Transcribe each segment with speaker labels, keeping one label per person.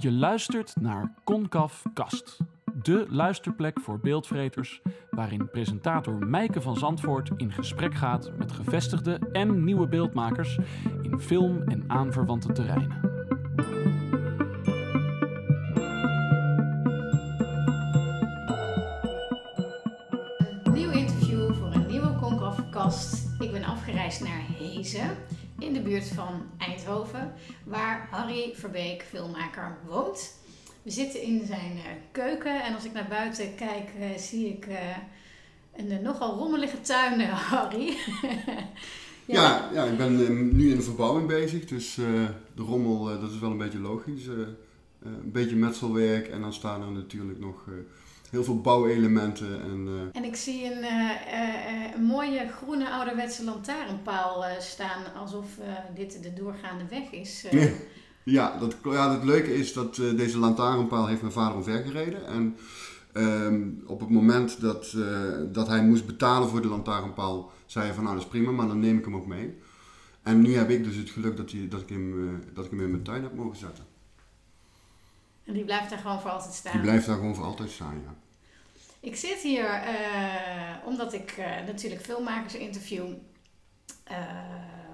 Speaker 1: Je luistert naar Concaf Kast, de luisterplek voor beeldvreters, waarin presentator Mijke van Zandvoort in gesprek gaat met gevestigde en nieuwe beeldmakers in film en aanverwante terreinen.
Speaker 2: Nieuw interview voor een nieuwe Concafkast. Ik ben afgereisd naar Hezen, in de buurt van Eindhoven, waar Harry Verbeek, filmmaker, woont. We zitten in zijn eh, keuken en als ik naar buiten kijk, eh, zie ik eh, een nogal rommelige tuin, Harry.
Speaker 3: Ja, ja, ik ben nu in de verbouwing bezig, dus de rommel, dat is wel een beetje logisch. een beetje metselwerk en dan staan er natuurlijk nog heel veel bouwelementen. En, eh,
Speaker 2: En ik zie een, eh, eh, een mooie groene ouderwetse lantaarnpaal staan, alsof dit de doorgaande weg is.
Speaker 3: Ja. dat, ja, het leuke is dat deze lantaarnpaal heeft mijn vader omvergereden. En ehm, op het moment dat, dat hij moest betalen voor de lantaarnpaal, zei hij van nou dat is prima, maar dan neem ik hem ook mee. En nu heb ik dus het geluk dat, hij, dat, ik, hem, dat ik hem in mijn tuin heb mogen zetten.
Speaker 2: En die blijft daar gewoon voor altijd staan.
Speaker 3: Die blijft daar gewoon voor altijd staan, ja.
Speaker 2: Ik zit hier eh, omdat ik eh, natuurlijk filmmakers interview. Eh,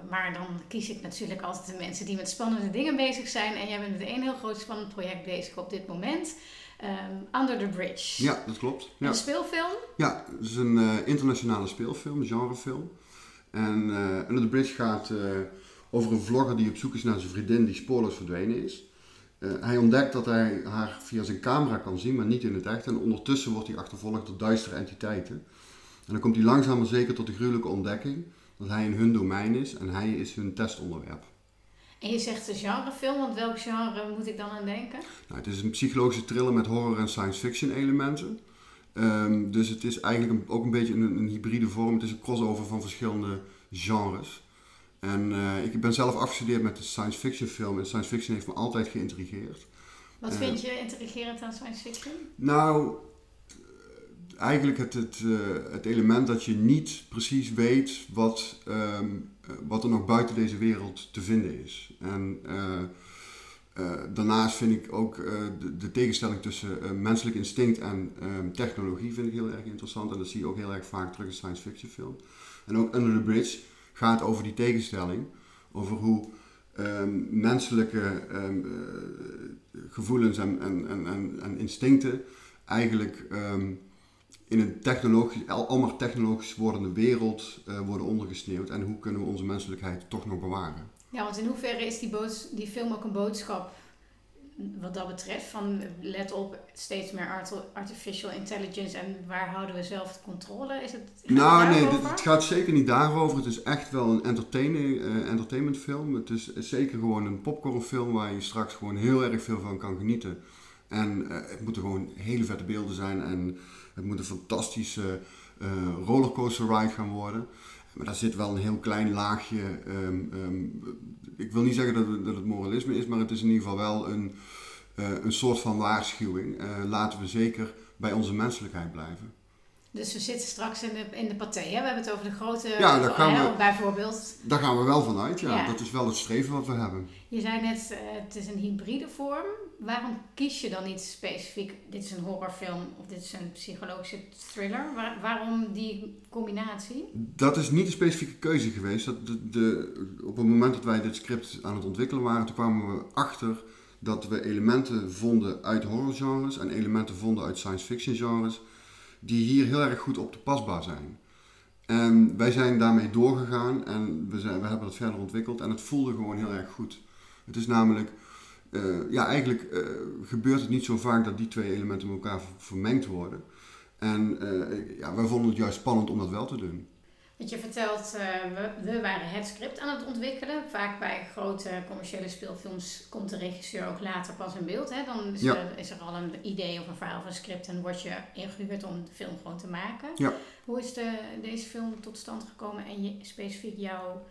Speaker 2: maar dan kies ik natuurlijk altijd de mensen die met spannende dingen bezig zijn. En jij bent met één heel groot spannend project bezig op dit moment. Ehm, Under the Bridge.
Speaker 3: Ja, dat klopt. Ja.
Speaker 2: Een speelfilm.
Speaker 3: Ja, het is een internationale speelfilm, een genrefilm. En Under the Bridge gaat over een vlogger die op zoek is naar zijn vriendin die spoorloos verdwenen is. Eh, hij ontdekt dat hij haar via zijn camera kan zien, maar niet in het echt. En ondertussen wordt hij achtervolgd door duistere entiteiten. En dan komt hij langzaam maar zeker tot de gruwelijke ontdekking dat hij in hun domein is en hij is hun testonderwerp.
Speaker 2: En je zegt een genrefilm, want welk genre moet ik dan aan denken?
Speaker 3: Nou, het is een psychologische thriller met horror en science fiction elementen. Ehm, dus het is eigenlijk een- ook een beetje een, een hybride vorm. Het is een crossover van verschillende genres. En eh, ik ben zelf afgestudeerd met de science fiction film. En science fiction heeft me altijd geïntrigeerd.
Speaker 2: Wat
Speaker 3: Eh.
Speaker 2: vind je intrigerend aan science fiction?
Speaker 3: Nou, eigenlijk het, het, eh, het element dat je niet precies weet wat, ehm, eh, wat er nog buiten deze wereld te vinden is. En daarnaast vind ik ook de, de tegenstelling tussen menselijk instinct en ehm, technologie vind ik heel erg interessant. En dat zie je ook heel erg vaak terug in science fiction film. En ook Under the Bridge gaat over die tegenstelling. Over hoe ehm, menselijke ehm, eh, gevoelens en, en, en, en, en instincten eigenlijk ehm, in een technologisch, technologisch wordende wereld eh, worden ondergesneeuwd. En hoe kunnen we onze menselijkheid toch nog bewaren?
Speaker 2: Ja, want in hoeverre is die, die film ook een boodschap wat dat betreft? Van let op, steeds meer art- artificial intelligence en waar houden we zelf de controle? Is het,
Speaker 3: Nou, nee, dit- het gaat zeker niet daarover. Het is echt wel een entertaining, eh, entertainmentfilm. Het is zeker gewoon een popcornfilm waar je straks gewoon heel erg veel van kan genieten. En eh, het moeten gewoon hele vette beelden zijn en het moet een fantastische eh, rollercoaster ride gaan worden. Maar daar zit wel een heel klein laagje. ehm, ehm, ik wil niet zeggen dat het, dat moralisme is, maar het is in ieder geval wel een, eh, een soort van waarschuwing. Eh, laten we zeker bij onze menselijkheid blijven.
Speaker 2: Dus we zitten straks in de, in de paté. Hè? We hebben het over de grote,
Speaker 3: Ja, daar gaan
Speaker 2: hè,
Speaker 3: we-
Speaker 2: bijvoorbeeld.
Speaker 3: Daar gaan we wel vanuit, ja.
Speaker 2: Ja.
Speaker 3: Dat is wel het streven wat we hebben.
Speaker 2: Je zei net, eh, het is een hybride vorm. Waarom kies je dan niet specifiek, dit is een horrorfilm of dit is een psychologische thriller? Waar- waarom die combinatie?
Speaker 3: Dat is niet een specifieke keuze geweest. Dat de, de, op het moment dat wij dit script aan het ontwikkelen waren, toen kwamen we achter dat we elementen vonden uit horrorgenres en elementen vonden uit science fiction genres, die hier heel erg goed op toepasbaar zijn. En wij zijn daarmee doorgegaan en we, zijn, we hebben dat verder ontwikkeld en het voelde gewoon heel erg goed. Het is namelijk, eh, ja, eigenlijk eh, gebeurt het niet zo vaak dat die twee elementen met elkaar ver- vermengd worden. En eh, ja, wij vonden het juist spannend om dat wel te doen.
Speaker 2: Want je vertelt, eh, we, we waren het script aan het ontwikkelen. Vaak bij grote commerciële speelfilms komt de regisseur ook later pas in beeld. Hè? Dan is,
Speaker 3: Ja.
Speaker 2: er, is er al een idee of een verhaal of een script en word je ingehuurd om de film gewoon te maken.
Speaker 3: Ja.
Speaker 2: Hoe is de, deze film tot stand gekomen en je, specifiek jouw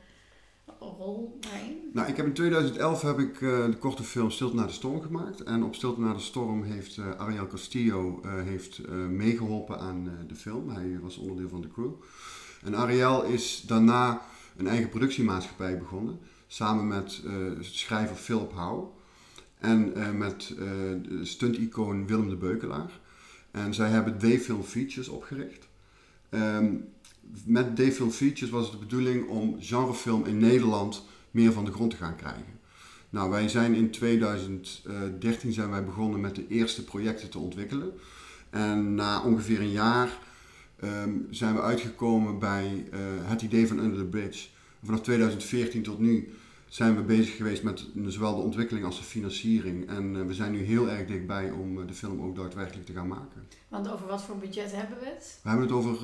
Speaker 2: rol daarin?
Speaker 3: Nou, ik heb in 2011 heb ik eh, de korte film Stilte naar de Storm gemaakt. En op Stilte naar de Storm heeft eh, Ariel Castillo heeft, eh, meegeholpen aan de film. Hij was onderdeel van de crew. En Ariel is daarna een eigen productiemaatschappij begonnen. Samen met eh, schrijver Philip Howe. En met stunt-icoon Willem de Beukelaar. En zij hebben D-Film Features opgericht. Ehm, met D-Film Features was het de bedoeling om genrefilm in Nederland meer van de grond te gaan krijgen. Nou, wij zijn in 2013 zijn wij begonnen met de eerste projecten te ontwikkelen. En na ongeveer een jaar ehm, zijn we uitgekomen bij uh, het idee van Under the Bridge. Vanaf 2014 tot nu zijn we bezig geweest met zowel de ontwikkeling als de financiering. En uh, we zijn nu heel erg dichtbij om uh, de film ook daadwerkelijk te gaan maken.
Speaker 2: Want over wat voor budget hebben we het?
Speaker 3: We hebben het over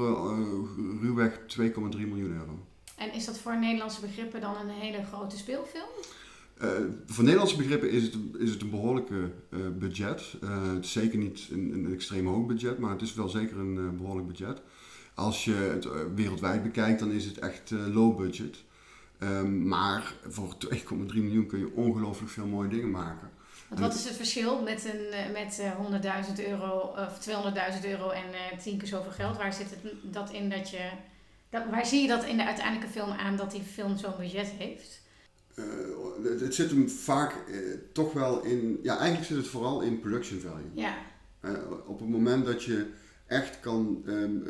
Speaker 3: ruwweg 2,3 miljoen euro.
Speaker 2: En is dat voor Nederlandse begrippen dan een hele grote speelfilm?
Speaker 3: Uh, voor Nederlandse begrippen is het, is het een behoorlijke uh, budget. Uh, het is zeker niet een, een, extreem hoog budget, maar het is wel zeker een behoorlijk budget. Als je het wereldwijd bekijkt, dan is het echt low budget. Um, maar voor 2,3 miljoen kun je ongelooflijk veel mooie dingen maken.
Speaker 2: Wat is het verschil met, een, met 100.000 euro of 200.000 euro en tien keer zoveel geld? Waar zit het dat in dat je. Dat, waar zie je dat in de uiteindelijke film aan dat die film zo'n budget heeft?
Speaker 3: Uh, het zit hem vaak uh, toch wel in, ja, eigenlijk zit het vooral in production value.
Speaker 2: Ja.
Speaker 3: Uh, op het moment dat je echt kan um,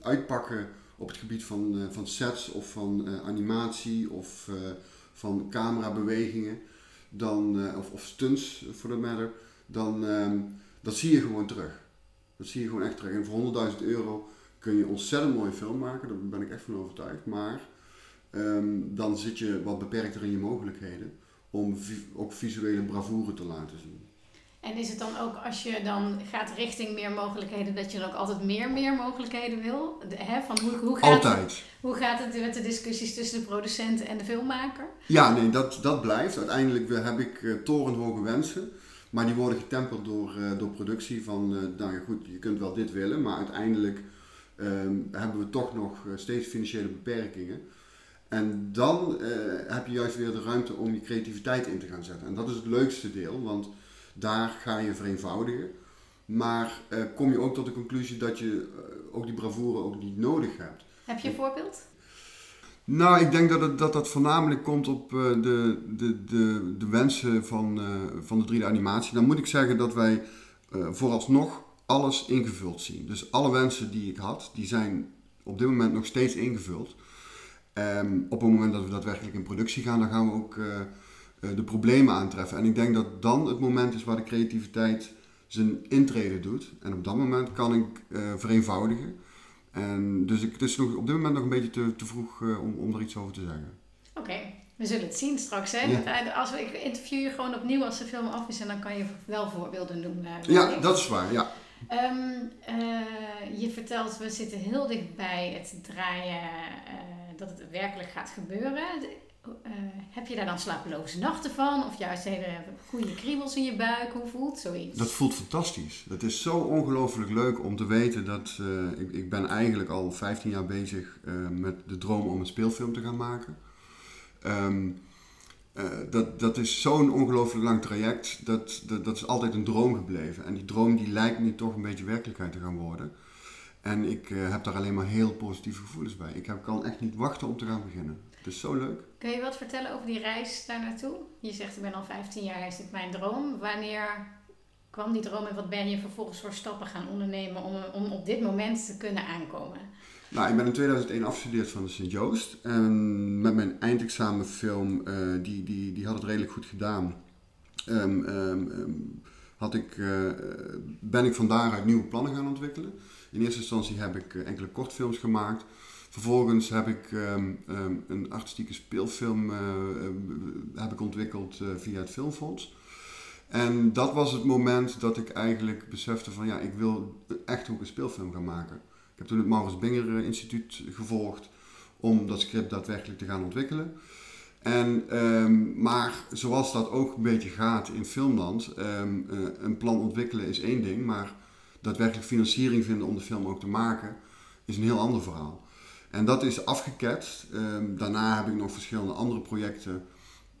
Speaker 3: uitpakken op het gebied van, van sets of van animatie of van camerabewegingen, dan, of, of stunts for that matter, dan um, dat zie je gewoon terug. Dat zie je gewoon echt terug. En voor 100.000 euro kun je ontzettend mooie film maken, daar ben ik echt van overtuigd. Maar um, dan zit je wat beperkter in je mogelijkheden om vi ook visuele bravoure te laten zien.
Speaker 2: En is het dan ook als je dan gaat richting meer mogelijkheden, dat je dan ook altijd meer, meer mogelijkheden wil? De, hè, van hoe, hoe, gaat
Speaker 3: altijd.
Speaker 2: Het, hoe gaat het met de discussies tussen de producent en de filmmaker?
Speaker 3: Ja, nee, dat, dat blijft. Uiteindelijk heb ik uh, torenhoge wensen. Maar die worden getemperd door, uh, door productie van, uh, nou ja goed, je kunt wel dit willen, maar uiteindelijk um, hebben we toch nog steeds financiële beperkingen. En dan uh, heb je juist weer de ruimte om je creativiteit in te gaan zetten. En dat is het leukste deel, want daar ga je vereenvoudigen. Maar uh, kom je ook tot de conclusie dat je uh, ook die bravoure ook niet nodig hebt.
Speaker 2: Heb je een voorbeeld?
Speaker 3: Nou, ik denk dat het, dat, dat voornamelijk komt op de, de, de, de wensen van, van de 3D-animatie. Dan moet ik zeggen dat wij vooralsnog alles ingevuld zien. Dus alle wensen die ik had, die zijn op dit moment nog steeds ingevuld. Um, op het moment dat we daadwerkelijk in productie gaan, dan gaan we ook uh, uh, de problemen aantreffen. En ik denk dat dan het moment is waar de creativiteit zijn intrede doet. En op dat moment kan ik uh, vereenvoudigen. En dus ik, het is nog, op dit moment nog een beetje te, te vroeg om, om er iets over te zeggen.
Speaker 2: Oké, okay. we zullen het zien straks. Hè? Ja. Als we, ik interview je gewoon opnieuw als de film af is en dan kan je wel voorbeelden noemen.
Speaker 3: ja, dat is waar, ja.
Speaker 2: Um, je vertelt, we zitten heel dicht bij het draaien dat het werkelijk gaat gebeuren. Uh, heb je daar dan slapeloze nachten van? Of juist hele goede kriebels in je buik? Hoe voelt zoiets?
Speaker 3: Dat voelt fantastisch. Het is zo ongelooflijk leuk om te weten dat ik, ik ben eigenlijk al 15 jaar bezig met de droom om een speelfilm te gaan maken. Um, dat, dat is zo'n ongelooflijk lang traject. Dat, dat, dat is altijd een droom gebleven. En die droom die lijkt nu toch een beetje werkelijkheid te gaan worden. En ik uh, heb daar alleen maar heel positieve gevoelens bij. Ik kan echt niet wachten om te gaan beginnen. Het is zo leuk.
Speaker 2: Kun je wat vertellen over die reis daar naartoe? Je zegt, ik ben al 15 jaar, is mijn droom. Wanneer kwam die droom en wat ben je vervolgens voor stappen gaan ondernemen om, om op dit moment te kunnen aankomen?
Speaker 3: Nou, ik ben in 2001 afgestudeerd van de Sint-Joost. En met mijn eindexamenfilm, uh, die, die, die had het redelijk goed gedaan. Um, um, um, had ik, uh, ben ik van daaruit nieuwe plannen gaan ontwikkelen. In eerste instantie heb ik uh, enkele kortfilms gemaakt. Vervolgens heb ik een artistieke speelfilm heb ik ontwikkeld via het Filmfonds. En dat was het moment dat ik eigenlijk besefte van ja, ik wil echt ook een speelfilm gaan maken. Ik heb toen het Maurits Binger Instituut gevolgd om dat script daadwerkelijk te gaan ontwikkelen. En, um, maar zoals dat ook een beetje gaat in filmland, um, uh, een plan ontwikkelen is één ding, maar daadwerkelijk financiering vinden om de film ook te maken, is een heel ander verhaal. En dat is afgeketst. Um, daarna heb ik nog verschillende andere projecten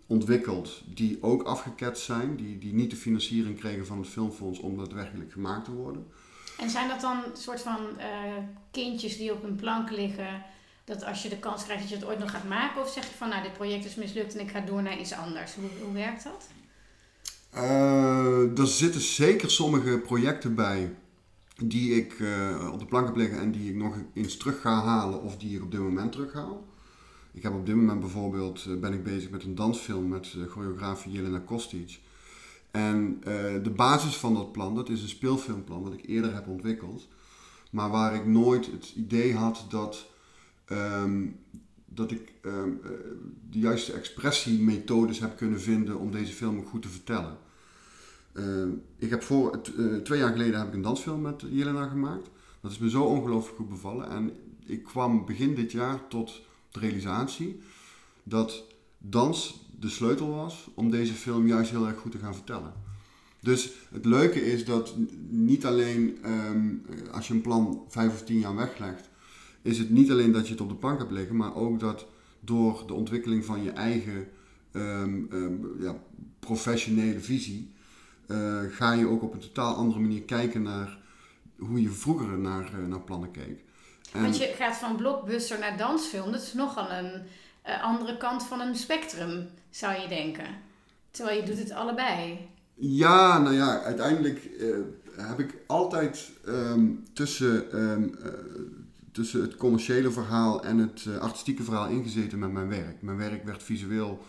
Speaker 3: ontwikkeld die ook afgeketst zijn, die, die niet de financiering kregen van het filmfonds om daadwerkelijk gemaakt te worden.
Speaker 2: En zijn dat dan soort van uh, kindjes die op een plank liggen? dat als je de kans krijgt dat je het ooit nog gaat maken? Of zeg je van nou, dit project is mislukt en ik ga door naar iets anders? Hoe, hoe werkt dat?
Speaker 3: Uh, er zitten zeker sommige projecten bij die ik uh, op de plank heb liggen en die ik nog eens terug ga halen of die ik op dit moment terughaal. Ik heb op dit moment bijvoorbeeld, ben ik bezig met een dansfilm met uh, choreograaf Jelena Kostic. En de basis van dat plan, dat is een speelfilmplan dat ik eerder heb ontwikkeld. Maar waar ik nooit het idee had dat, um, dat ik um, de juiste expressiemethodes heb kunnen vinden om deze film goed te vertellen. Uh, ik heb voor, twee jaar geleden heb ik een dansfilm met Jelena gemaakt. Dat is me zo ongelooflijk goed bevallen. En ik kwam begin dit jaar tot de realisatie dat dans de sleutel was om deze film juist heel erg goed te gaan vertellen. Dus het leuke is dat niet alleen um, als je een plan vijf of tien jaar weglegt, is het niet alleen dat je het op de plank hebt liggen, maar ook dat door de ontwikkeling van je eigen um, um, ja, professionele visie, uh, ga je ook op een totaal andere manier kijken naar hoe je vroeger naar, uh, naar plannen keek.
Speaker 2: En Want je gaat van blockbuster naar dansfilm, dat is nogal een uh, andere kant van een spectrum, zou je denken. Terwijl je doet het allebei.
Speaker 3: Ja, nou ja, uiteindelijk heb ik altijd um, tussen, um, tussen het commerciële verhaal en het artistieke verhaal ingezeten met mijn werk. Mijn werk werd visueel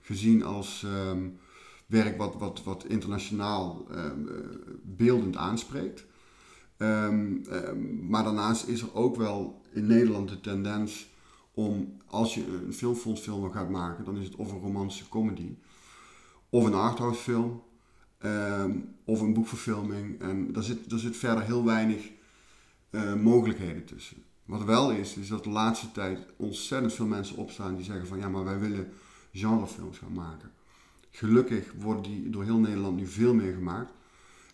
Speaker 3: gezien als um, werk wat, wat, wat internationaal beeldend aanspreekt. Maar daarnaast is er ook wel in Nederland de tendens om, als je een filmfondsfilm gaat maken, dan is het of een romantische comedy, of een arthouse film, of een boekverfilming. En daar zit, daar zit verder heel weinig uh, mogelijkheden tussen. Wat wel is, is dat de laatste tijd ontzettend veel mensen opstaan die zeggen van ja, maar wij willen genrefilms gaan maken. Gelukkig worden die door heel Nederland nu veel meer gemaakt.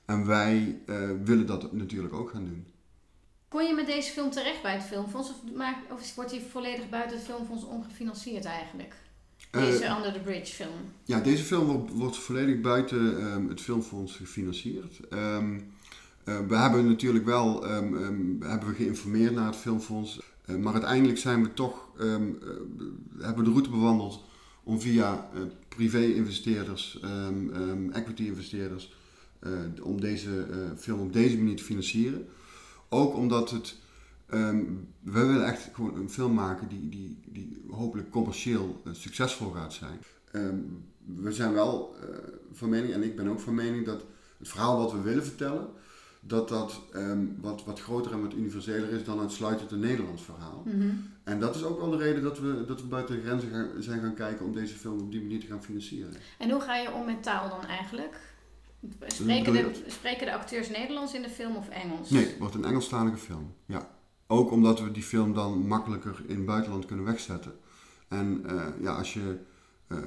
Speaker 3: En wij uh, willen dat natuurlijk ook gaan doen.
Speaker 2: Kon je met deze film terecht bij het filmfonds? Of, of wordt die volledig buiten het filmfonds ongefinancierd eigenlijk? Deze uh, Under the Bridge film.
Speaker 3: Ja, deze film wordt, wordt volledig buiten um, het filmfonds gefinancierd. Um, uh, we hebben natuurlijk wel um, hebben we geïnformeerd naar het filmfonds. maar uiteindelijk zijn we toch, hebben we de route bewandeld om via privé-investeerders, equity-investeerders, om deze film op deze manier te financieren. Ook omdat het, um, we willen echt gewoon een film maken die, die, die hopelijk commercieel succesvol gaat zijn. we zijn wel van mening, en ik ben ook van mening, dat het verhaal wat we willen vertellen, dat dat um, wat, wat groter en wat universeler is dan uitsluitend een Nederlands verhaal. Mm -hmm. En dat is ook wel de reden dat we, dat we buiten de grenzen gaan, zijn gaan kijken om deze film op die manier te gaan financieren.
Speaker 2: En hoe ga je om met taal dan eigenlijk? Spreken de, spreken de acteurs Nederlands in de film of Engels?
Speaker 3: Nee, het wordt een Engelstalige film, ja. Ook omdat we die film dan makkelijker in het buitenland kunnen wegzetten. En uh, ja, als je, uh,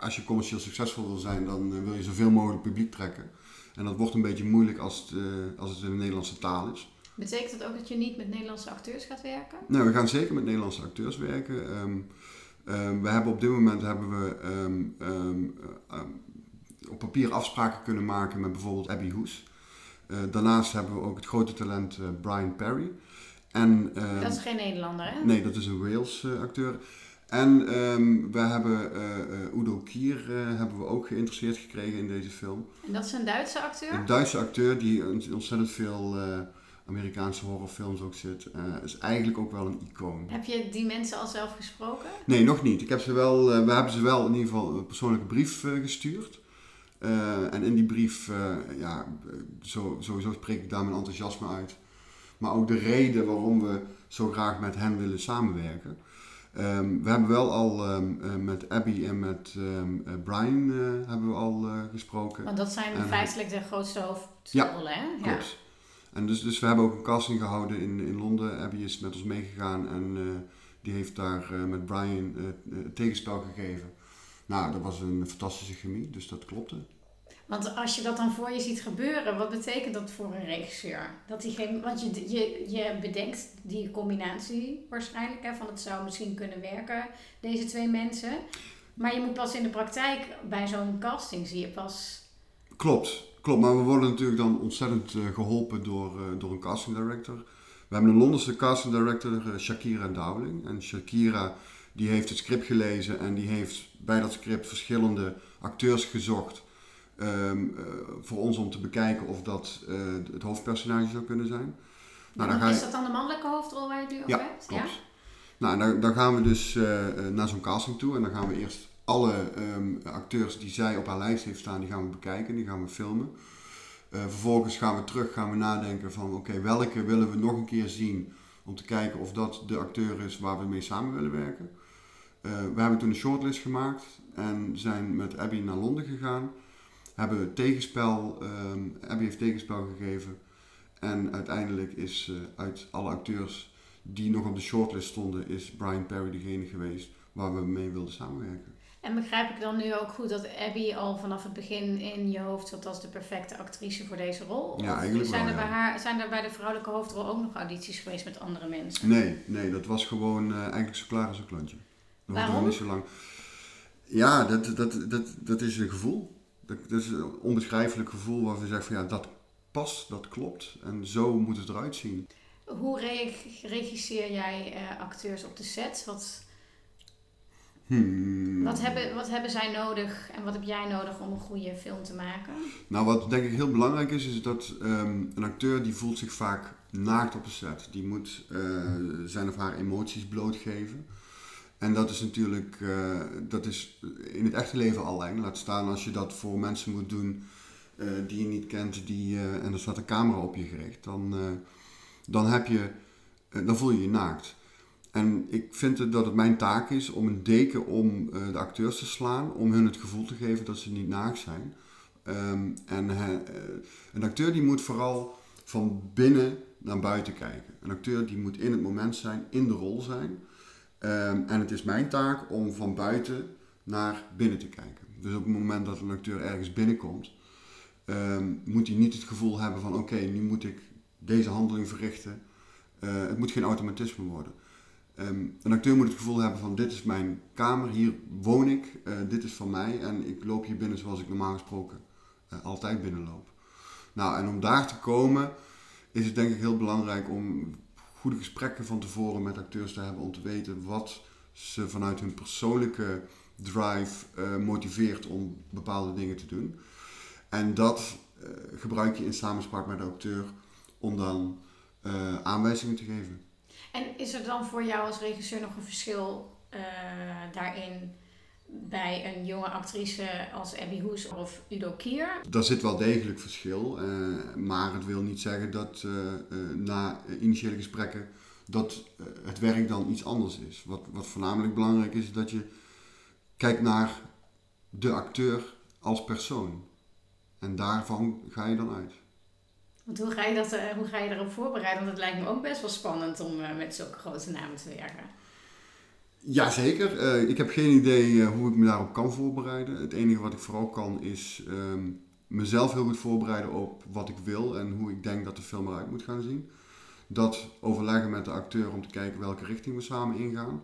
Speaker 3: als je commercieel succesvol wil zijn, dan uh, wil je zoveel mogelijk publiek trekken. En dat wordt een beetje moeilijk als het, als het in de Nederlandse taal is.
Speaker 2: Betekent dat ook dat je niet met Nederlandse acteurs gaat werken?
Speaker 3: Nou, we gaan zeker met Nederlandse acteurs werken. Um, um, we hebben op dit moment hebben we um, op papier afspraken kunnen maken met bijvoorbeeld Abby Hoes. Uh, daarnaast hebben we ook het grote talent uh, Brian Perry. En,
Speaker 2: dat is geen Nederlander, hè?
Speaker 3: Nee, dat is een Wales acteur. En um, we hebben uh, Udo Kier uh, hebben we ook geïnteresseerd gekregen in deze film.
Speaker 2: En dat is een Duitse acteur?
Speaker 3: Een Duitse acteur die ontzettend veel uh, Amerikaanse horrorfilms ook zit. is eigenlijk ook wel een icoon.
Speaker 2: Heb je die mensen al zelf gesproken?
Speaker 3: Nee, nog niet. Ik heb ze wel, we hebben ze wel in ieder geval een persoonlijke brief gestuurd. En in die brief, ja, zo, sowieso spreek ik daar mijn enthousiasme uit. Maar ook de reden waarom we zo graag met hen willen samenwerken. Um, we hebben wel al um, uh, met Abby en met um, uh, Brian hebben we al gesproken.
Speaker 2: Want dat zijn en, feitelijk de grootste hoofdrollen,
Speaker 3: ja, hè? Klopt. En dus, dus we hebben ook een casting gehouden in, in Londen. Abby is met ons meegegaan en die heeft daar met Brian het tegenspel gegeven. Nou, dat was een fantastische chemie, dus dat klopte.
Speaker 2: Want als je dat dan voor je ziet gebeuren, wat betekent dat voor een regisseur? Dat geen, want je, je, je bedenkt die combinatie waarschijnlijk, hè, van het zou misschien kunnen werken, deze twee mensen. Maar je moet pas in de praktijk bij zo'n casting zie je pas.
Speaker 3: Klopt, klopt. Maar we worden natuurlijk dan ontzettend uh, geholpen door, uh, door een casting director. We hebben een Londense casting director, uh, Shakira Dowling. En Shakira die heeft het script gelezen en die heeft bij dat script verschillende acteurs gezocht ehm, eh, voor ons om te bekijken of dat eh, het hoofdpersonage zou kunnen zijn.
Speaker 2: Nou,
Speaker 3: dan ga je-
Speaker 2: is dat dan de mannelijke hoofdrol waar je het nu
Speaker 3: Ja,
Speaker 2: hebt?
Speaker 3: klopt. Nou, en dan, dan gaan we dus eh, naar zo'n casting toe en dan gaan we eerst alle ehm, acteurs die zij op haar lijst heeft staan, die gaan we bekijken, die gaan we filmen. Vervolgens gaan we terug, gaan we nadenken van oké, welke willen we nog een keer zien om te kijken of dat de acteur is waar we mee samen willen werken. Eh, we hebben toen een shortlist gemaakt en zijn met Abby naar Londen gegaan. Hebben tegenspel, ehm, Abby heeft tegenspel gegeven. En uiteindelijk is eh, uit alle acteurs die nog op de shortlist stonden, is Brian Perry degene geweest waar we mee wilden samenwerken.
Speaker 2: En begrijp ik dan nu ook goed dat Abby al vanaf het begin in je hoofd zat als de perfecte actrice voor deze rol?
Speaker 3: Ja, eigenlijk
Speaker 2: zijn
Speaker 3: wel,
Speaker 2: er bij haar, zijn er bij de vrouwelijke hoofdrol ook nog audities geweest met andere mensen?
Speaker 3: Nee, nee, dat was gewoon eh, eigenlijk zo klaar als een klontje.
Speaker 2: Waarom?
Speaker 3: niet zo lang. Ja, dat, dat, dat, dat is een gevoel. Dat, dat is een onbeschrijfelijk gevoel waar we zeggen van ja, dat past, dat klopt. En zo moet het eruit zien.
Speaker 2: Hoe re- regisseer jij eh, acteurs op de set? Wat,
Speaker 3: Hmm.
Speaker 2: wat, hebben, wat hebben zij nodig en wat heb jij nodig om een goede film te maken?
Speaker 3: Nou, wat denk ik heel belangrijk is, is dat ehm, een acteur die voelt zich vaak naakt op de set. Die moet eh, zijn of haar emoties blootgeven. En dat is natuurlijk, eh, dat is in het echte leven al eng. Laat staan als je dat voor mensen moet doen eh, die je niet kent die, eh, en er staat een camera op je gericht. Dan, dan, heb je, dan voel je je naakt. En ik vind het dat het mijn taak is om een deken om de acteurs te slaan, om hun het gevoel te geven dat ze niet naakt zijn. Ehm, en een acteur die moet vooral van binnen naar buiten kijken. Een acteur die moet in het moment zijn, in de rol zijn. Ehm, en het is mijn taak om van buiten naar binnen te kijken. Dus op het moment dat een acteur ergens binnenkomt, ehm, moet hij niet het gevoel hebben van oké, nu moet ik deze handeling verrichten. Eh, het moet geen automatisme worden. Ehm, een acteur moet het gevoel hebben van dit is mijn kamer, hier woon ik, eh, dit is van mij en ik loop hier binnen zoals ik normaal gesproken eh, altijd binnenloop. Nou, en om daar te komen is het denk ik heel belangrijk om goede gesprekken van tevoren met acteurs te hebben om te weten wat ze vanuit hun persoonlijke drive eh, motiveert om bepaalde dingen te doen. En dat eh, gebruik je in samenspraak met de acteur om dan eh, aanwijzingen te geven.
Speaker 2: En is er dan voor jou als regisseur nog een verschil daarin bij een jonge actrice als Abby Hoes of Udo Kier?
Speaker 3: Daar zit wel degelijk verschil, eh, maar het wil niet zeggen dat eh, eh, na initiële gesprekken dat het werk dan iets anders is. Wat, wat voornamelijk belangrijk is, is dat je kijkt naar de acteur als persoon. En daarvan ga je dan uit.
Speaker 2: Want hoe ga je, dat, hoe ga je erop voorbereiden? Want het lijkt me ook best wel spannend om met zulke grote namen te werken.
Speaker 3: Jazeker, Eh ik heb geen idee eh, hoe ik me daarop kan voorbereiden. Het enige wat ik vooral kan is ehm, mezelf heel goed voorbereiden op wat ik wil en hoe ik denk dat de film eruit moet gaan zien. Dat overleggen met de acteur om te kijken welke richting we samen ingaan.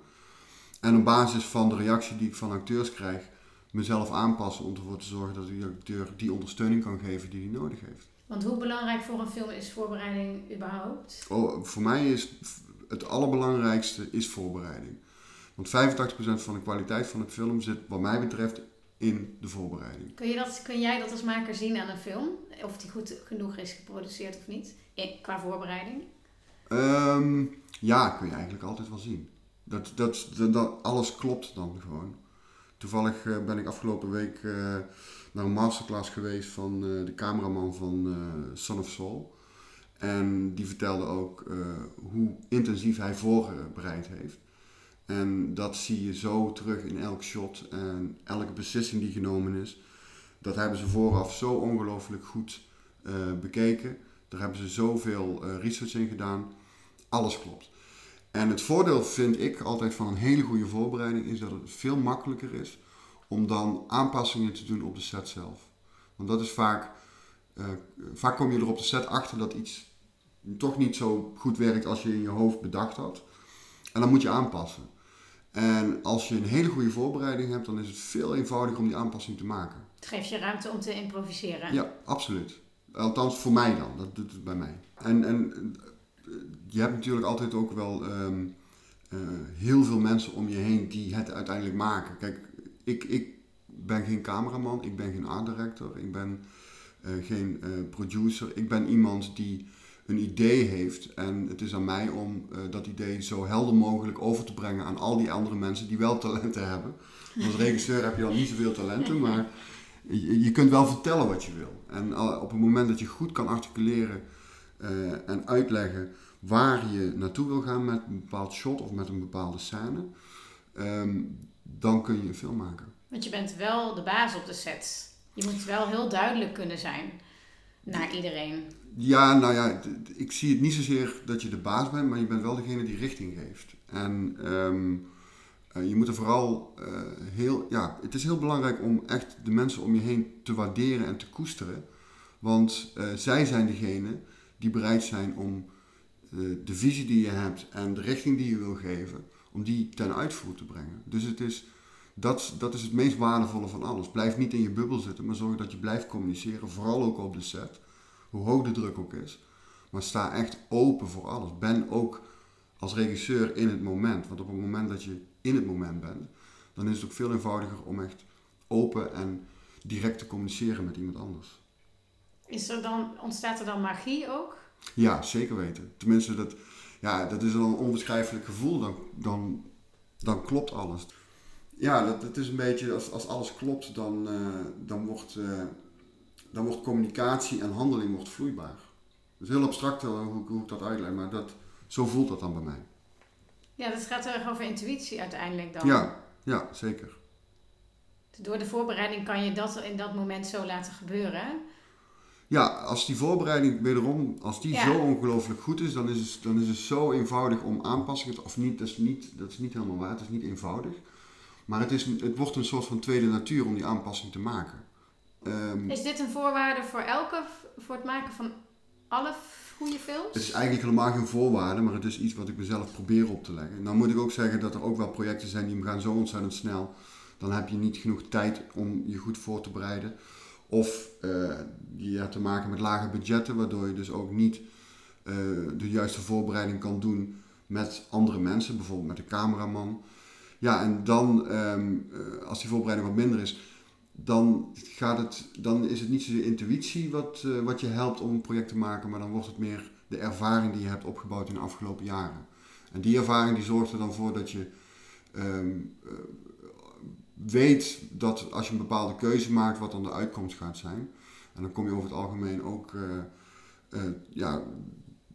Speaker 3: En op basis van de reactie die ik van acteurs krijg, mezelf aanpassen om ervoor te zorgen dat die acteur die ondersteuning kan geven die hij nodig heeft.
Speaker 2: Want hoe belangrijk voor een film is voorbereiding überhaupt?
Speaker 3: Oh, voor mij is het allerbelangrijkste is voorbereiding. Want 85% van de kwaliteit van een film zit, wat mij betreft, in de voorbereiding.
Speaker 2: Kun, je dat, kun jij dat als maker zien aan een film? Of die goed genoeg is geproduceerd of niet? In- qua voorbereiding?
Speaker 3: Ehm, ja, kun je eigenlijk altijd wel zien. Dat, dat, dat, dat- alles klopt dan gewoon. Toevallig eh, ben ik afgelopen week eh, naar een masterclass geweest van eh, de cameraman van eh, Son of Soul. En die vertelde ook eh, hoe intensief hij voorbereid heeft. En dat zie je zo terug in elk shot en elke beslissing die genomen is. Dat hebben ze vooraf zo ongelooflijk goed eh, bekeken. Daar hebben ze zoveel eh, research in gedaan. Alles klopt. En het voordeel vind ik altijd van een hele goede voorbereiding is dat het veel makkelijker is om dan aanpassingen te doen op de set zelf. Want dat is vaak, eh, vaak kom je er op de set achter dat iets toch niet zo goed werkt als je in je hoofd bedacht had. En dan moet je aanpassen. En als je een hele goede voorbereiding hebt, dan is het veel eenvoudiger om die aanpassing te maken.
Speaker 2: Het geeft je ruimte om te improviseren.
Speaker 3: Ja, absoluut. Althans, voor mij dan. Dat doet het bij mij. En, en je hebt natuurlijk altijd ook wel ehm, eh, heel veel mensen om je heen die het uiteindelijk maken. Kijk, ik, ik ben geen cameraman, ik ben geen art director, ik ben eh, geen eh, producer. Ik ben iemand die een idee heeft en het is aan mij om eh, dat idee zo helder mogelijk over te brengen aan al die andere mensen die wel talenten hebben. Als regisseur heb je dan niet zoveel talenten, maar je, kunt wel vertellen wat je wil. En op het moment dat je goed kan articuleren en uitleggen waar je naartoe wil gaan met een bepaald shot of met een bepaalde scène, ehm, dan kun je een film maken.
Speaker 2: Want je bent wel de baas op de set. Je moet wel heel duidelijk kunnen zijn naar iedereen.
Speaker 3: Ja, nou ja, ik zie het niet zozeer dat je de baas bent, maar je bent wel degene die richting geeft. En ehm, eh, je moet er vooral uh, heel, ja, het is heel belangrijk om echt de mensen om je heen te waarderen en te koesteren. Want uh, zij zijn degene die bereid zijn om de visie die je hebt en de richting die je wil geven, om die ten uitvoer te brengen. Dus het is dat, dat is het meest waardevolle van alles. Blijf niet in je bubbel zitten, maar zorg dat je blijft communiceren. Vooral ook op de set. Hoe hoog de druk ook is. Maar sta echt open voor alles. Ben ook als regisseur in het moment. Want op het moment dat je in het moment bent, dan is het ook veel eenvoudiger om echt open en direct te communiceren met iemand anders.
Speaker 2: Is er dan, ontstaat er dan magie ook?
Speaker 3: Ja, zeker weten. Tenminste, dat, ja, dat is dan een onbeschrijfelijk gevoel. Dan, dan, dan klopt alles. Ja, dat, dat is een beetje, als, als alles klopt, dan, uh, dan, wordt, uh, dan wordt communicatie en handeling wordt vloeibaar. Het is heel abstract hoe, hoe ik dat uitleg, maar dat, zo voelt dat dan bij mij.
Speaker 2: Ja, dat gaat erg over intuïtie uiteindelijk dan.
Speaker 3: Ja, ja, zeker.
Speaker 2: Door de voorbereiding kan je dat in dat moment zo laten gebeuren.
Speaker 3: Ja, als die voorbereiding wederom, als die zo ongelooflijk goed is, dan is, het, dan is het zo eenvoudig om aanpassingen te, of niet, dat is niet, dat is niet helemaal waar, het is niet eenvoudig. Maar het, is, het wordt een soort van tweede natuur om die aanpassing te maken.
Speaker 2: Um, is dit een voorwaarde voor elke, voor het maken van alle goede films?
Speaker 3: Het is eigenlijk helemaal geen voorwaarde, maar het is iets wat ik mezelf probeer op te leggen. Nou moet ik ook zeggen dat er ook wel projecten zijn die gaan zo ontzettend snel. Dan heb je niet genoeg tijd om je goed voor te bereiden. Of uh, je hebt te maken met lage budgetten, waardoor je dus ook niet uh, de juiste voorbereiding kan doen met andere mensen, bijvoorbeeld met de cameraman. Ja, en dan, ehm, eh, als die voorbereiding wat minder is, dan, gaat het, dan is het niet zozeer intuïtie wat, uh, wat je helpt om een project te maken, maar dan wordt het meer de ervaring die je hebt opgebouwd in de afgelopen jaren. En die ervaring die zorgt er dan voor dat je um, uh, weet dat als je een bepaalde keuze maakt, wat dan de uitkomst gaat zijn. En dan kom je over het algemeen ook, ja,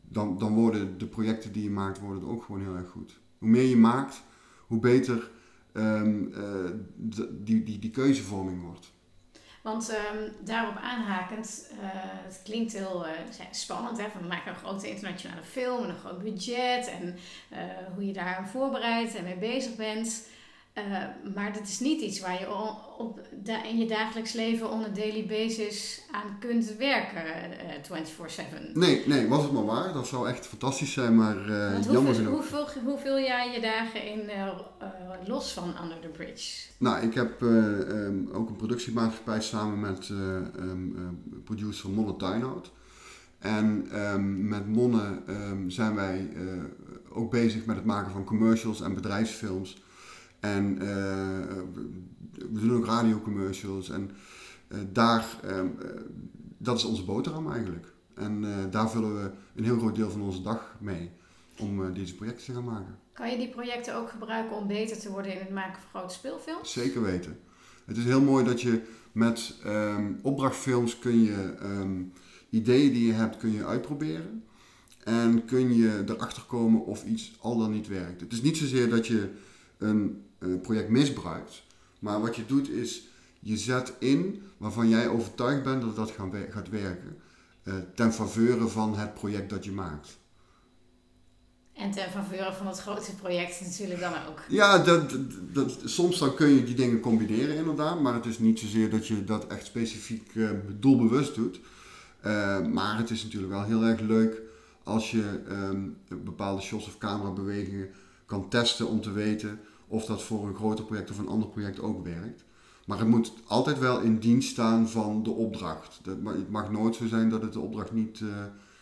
Speaker 3: dan, dan worden de projecten die je maakt, worden ook gewoon heel erg goed. Hoe meer je maakt, hoe beter um, uh, die, die, die keuzevorming wordt.
Speaker 2: Want um, daarop aanhakend, uh, het klinkt heel uh, spannend. Hè? We maken een grote internationale film en een groot budget. En hoe je daar voorbereidt en mee bezig bent. Uh, maar dat is niet iets waar je op, in je dagelijks leven on a daily basis aan kunt werken uh, 24-7.
Speaker 3: Nee, nee, was het maar waar. Dat zou echt fantastisch zijn, maar uh,
Speaker 2: hoeveel,
Speaker 3: jammer genoeg.
Speaker 2: Hoeveel, hoeveel jij je dagen in los van Under the Bridge?
Speaker 3: Nou, ik heb um, ook een productiemaatschappij samen met um, producer Monne Tuinhout. En um, met Monne zijn wij ook bezig met het maken van commercials en bedrijfsfilms en uh, we doen ook radiocommercials. En uh, daar, uh, dat is onze boterham eigenlijk. En daar vullen we een heel groot deel van onze dag mee om deze projecten te gaan maken.
Speaker 2: Kan je die projecten ook gebruiken om beter te worden in het maken van grote speelfilms?
Speaker 3: Zeker weten. Het is heel mooi dat je met um, opdrachtfilms kun je um, ideeën die je hebt kun je uitproberen. En kun je erachter komen of iets al dan niet werkt. Het is niet zozeer dat je een een project misbruikt. Maar wat je doet is, je zet in waarvan jij overtuigd bent dat dat gaat werken. Uh, ten faveur van het project dat je maakt.
Speaker 2: En ten faveur van het grote project natuurlijk dan ook.
Speaker 3: Ja, dat, dat, soms dan kun je die dingen combineren inderdaad. Maar het is niet zozeer dat je dat echt specifiek uh, doelbewust doet. Uh, maar het is natuurlijk wel heel erg leuk als je um, bepaalde shots of camerabewegingen kan testen om te weten of dat voor een groter project of een ander project ook werkt. Maar het moet altijd wel in dienst staan van de opdracht. Het mag nooit zo zijn dat het de opdracht niet, uh,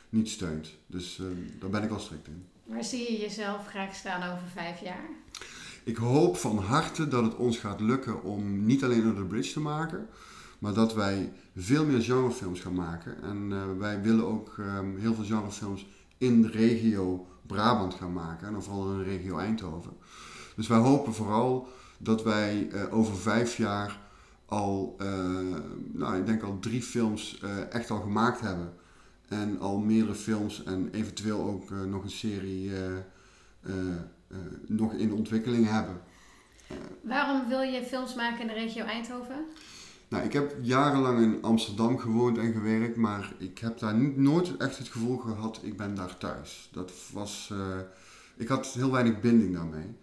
Speaker 3: niet steunt. Dus uh, daar ben ik wel strikt in.
Speaker 2: Waar zie je jezelf graag staan over vijf jaar?
Speaker 3: ik hoop van harte dat het ons gaat lukken om niet alleen Under the Bridge te maken, maar dat wij veel meer genrefilms gaan maken. En eh, wij willen ook ehm, heel veel genrefilms in de regio Brabant gaan maken. En dan vooral in de regio Eindhoven. Dus wij hopen vooral dat wij eh, over vijf jaar al, uh, nou ik denk al drie films echt al gemaakt hebben. En al meerdere films en eventueel ook nog een serie nog in ontwikkeling hebben.
Speaker 2: Waarom wil je films maken in de regio Eindhoven?
Speaker 3: Nou, ik heb jarenlang in Amsterdam gewoond en gewerkt, maar ik heb daar niet, nooit echt het gevoel gehad, ik ben daar thuis. Dat was, uh, ik had heel weinig binding daarmee.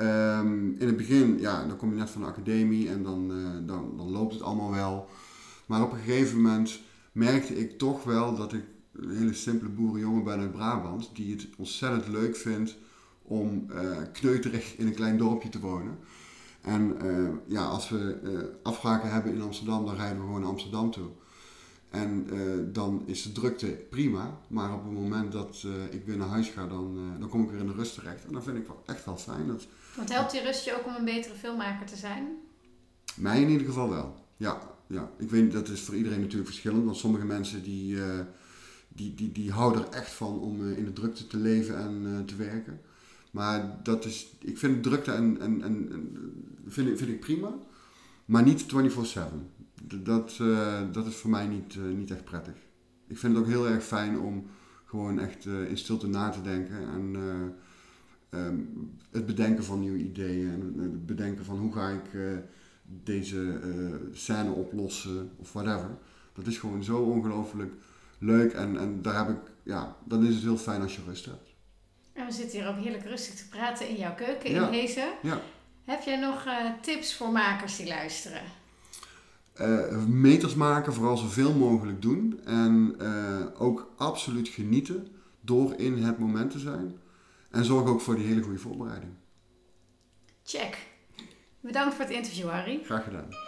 Speaker 3: Um, in het begin, ja, dan kom je net van de academie en dan, uh, dan, dan loopt het allemaal wel. Maar op een gegeven moment merkte ik toch wel dat ik een hele simpele boerenjongen ben uit Brabant, die het ontzettend leuk vindt om uh, kneuterig in een klein dorpje te wonen. En uh, ja, als we uh, afspraken hebben in Amsterdam, dan rijden we gewoon naar Amsterdam toe. En dan is de drukte prima, maar op het moment dat ik weer naar huis ga, dan, dan kom ik weer in de rust terecht. En dat vind ik wel echt wel fijn. Dat,
Speaker 2: Want helpt die rust je ook om een betere filmmaker te zijn?
Speaker 3: Mij in ieder geval wel, ja. ja. Ik weet, dat is voor iedereen natuurlijk verschillend, want sommige mensen die, die, die, die houden er echt van om in de drukte te leven en te werken. Maar dat is, ik vind drukte en, en, en, vind, vind ik prima, maar niet 24-7. Dat, dat is voor mij niet, niet echt prettig. Ik vind het ook heel erg fijn om gewoon echt in stilte na te denken en um, het bedenken van nieuwe ideeën en het bedenken van hoe ga ik deze scène oplossen of whatever. Dat is gewoon zo ongelooflijk leuk en, en daar heb ik, ja, dan is het heel fijn als je rust hebt.
Speaker 2: En we zitten hier ook heerlijk rustig te praten in jouw keuken in Hezen.
Speaker 3: Ja.
Speaker 2: Heb jij nog uh, tips voor makers die luisteren?
Speaker 3: Uh, meters maken, vooral zoveel mogelijk doen. En uh, ook absoluut genieten door in het moment te zijn. En zorg ook voor die hele goede voorbereiding.
Speaker 2: Check. Bedankt voor het interview, Harry.
Speaker 3: Graag gedaan.